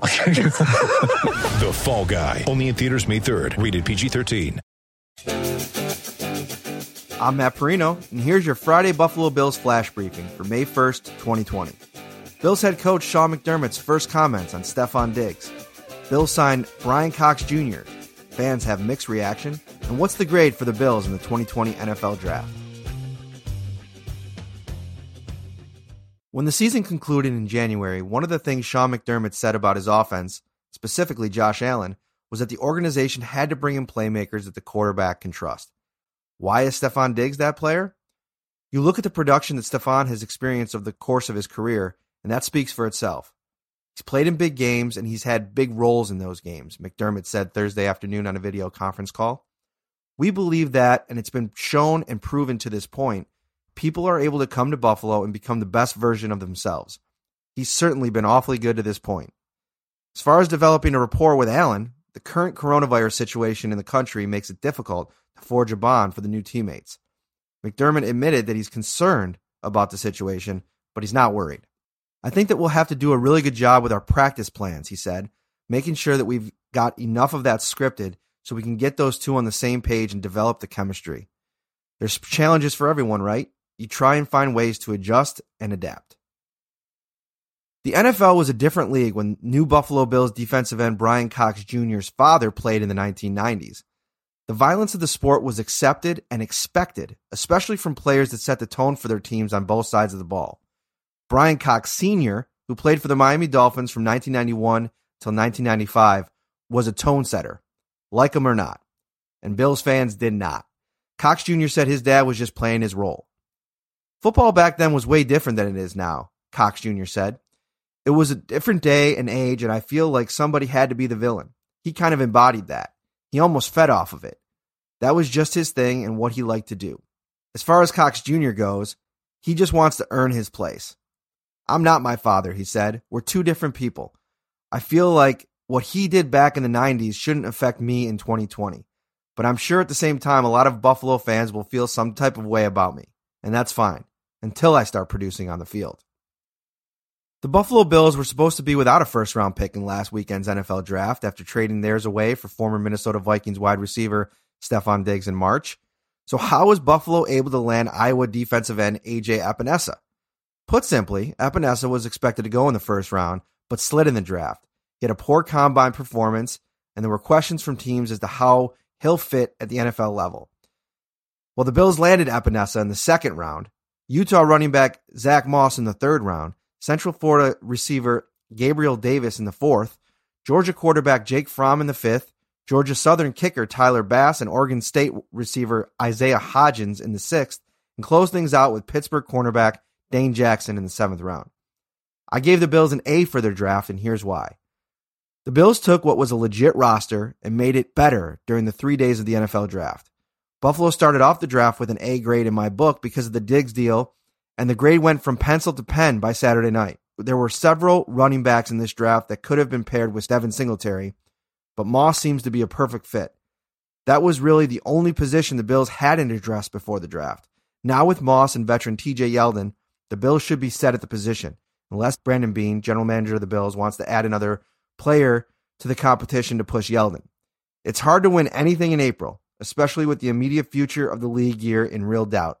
The Fall Guy. Only in theaters May 3rd. Rated PG-13. I'm Matt Parrino, and here's your Friday Buffalo Bills flash briefing for May 1st, 2020. Bills head coach Sean McDermott's first comments on Stefon Diggs. Bills signed Bryan Cox Jr. Fans have mixed reaction. And what's the grade for the Bills in the 2020 NFL Draft? When the season concluded in January, one of the things Sean McDermott said about his offense, specifically Josh Allen, was that the organization had to bring in playmakers that the quarterback can trust. Why is Stefon Diggs that player? You look at the production that Stefon has experienced over the course of his career, and that speaks for itself. He's played in big games and he's had big roles in those games, McDermott said Thursday afternoon on a video conference call. We believe that, and it's been shown and proven to this point, people are able to come to Buffalo and become the best version of themselves. He's certainly been awfully good to this point. As far as developing a rapport with Allen, the current coronavirus situation in the country makes it difficult to forge a bond for the new teammates. McDermott admitted that he's concerned about the situation, but he's not worried. I think that we'll have to do a really good job with our practice plans, he said, making sure that we've got enough of that scripted so we can get those two on the same page and develop the chemistry. There's challenges for everyone, right? You try and find ways to adjust and adapt. The NFL was a different league when new Buffalo Bills defensive end Bryan Cox Jr.'s father played in the 1990s. The violence of the sport was accepted and expected, especially from players that set the tone for their teams on both sides of the ball. Bryan Cox Sr., who played for the Miami Dolphins from 1991 till 1995, was a tone setter, like him or not. And Bills fans did not. Cox Jr. said his dad was just playing his role. Football back then was way different than it is now, Cox Jr. said. It was a different day and age, and I feel like somebody had to be the villain. He kind of embodied that. He almost fed off of it. That was just his thing and what he liked to do. As far as Cox Jr. goes, he just wants to earn his place. I'm not my father, he said. We're two different people. I feel like what he did back in the 90s shouldn't affect me in 2020. But I'm sure at the same time, a lot of Buffalo fans will feel some type of way about me. And that's fine until I start producing on the field. The Buffalo Bills were supposed to be without a first round pick in last weekend's NFL draft after trading theirs away for former Minnesota Vikings wide receiver Stefon Diggs in March. So, how was Buffalo able to land Iowa defensive end AJ Epenesa? Put simply, Epenesa was expected to go in the first round, but slid in the draft. He had a poor combine performance, and there were questions from teams as to how he'll fit at the NFL level. Well, the Bills landed Epenesa in the second round, Utah running back Zach Moss in the third round, Central Florida receiver Gabriel Davis in the fourth, Georgia quarterback Jake Fromm in the fifth, Georgia Southern kicker Tyler Bass, and Oregon State receiver Isaiah Hodgins in the sixth, and close things out with Pittsburgh cornerback Dane Jackson in the seventh round. I gave the Bills an A for their draft, and here's why. The Bills took what was a legit roster and made it better during the three days of the NFL draft. Buffalo started off the draft with an A grade in my book because of the Diggs deal, and the grade went from pencil to pen by Saturday night. There were several running backs in this draft that could have been paired with Devin Singletary, but Moss seems to be a perfect fit. That was really the only position the Bills hadn't addressed before the draft. Now, with Moss and veteran TJ Yeldon, the Bills should be set at the position, unless Brandon Beane, general manager of the Bills, wants to add another player to the competition to push Yeldon. It's hard to win anything in April, especially with the immediate future of the league year in real doubt.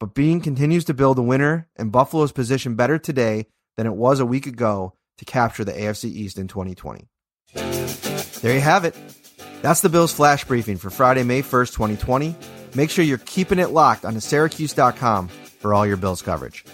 But Beane continues to build a winner, and Buffalo's position better today than it was a week ago to capture the AFC East in 2020. There you have it. That's the Bills flash briefing for Friday, May 1st, 2020. Make sure you're keeping it locked on to Syracuse.com for all your Bills coverage.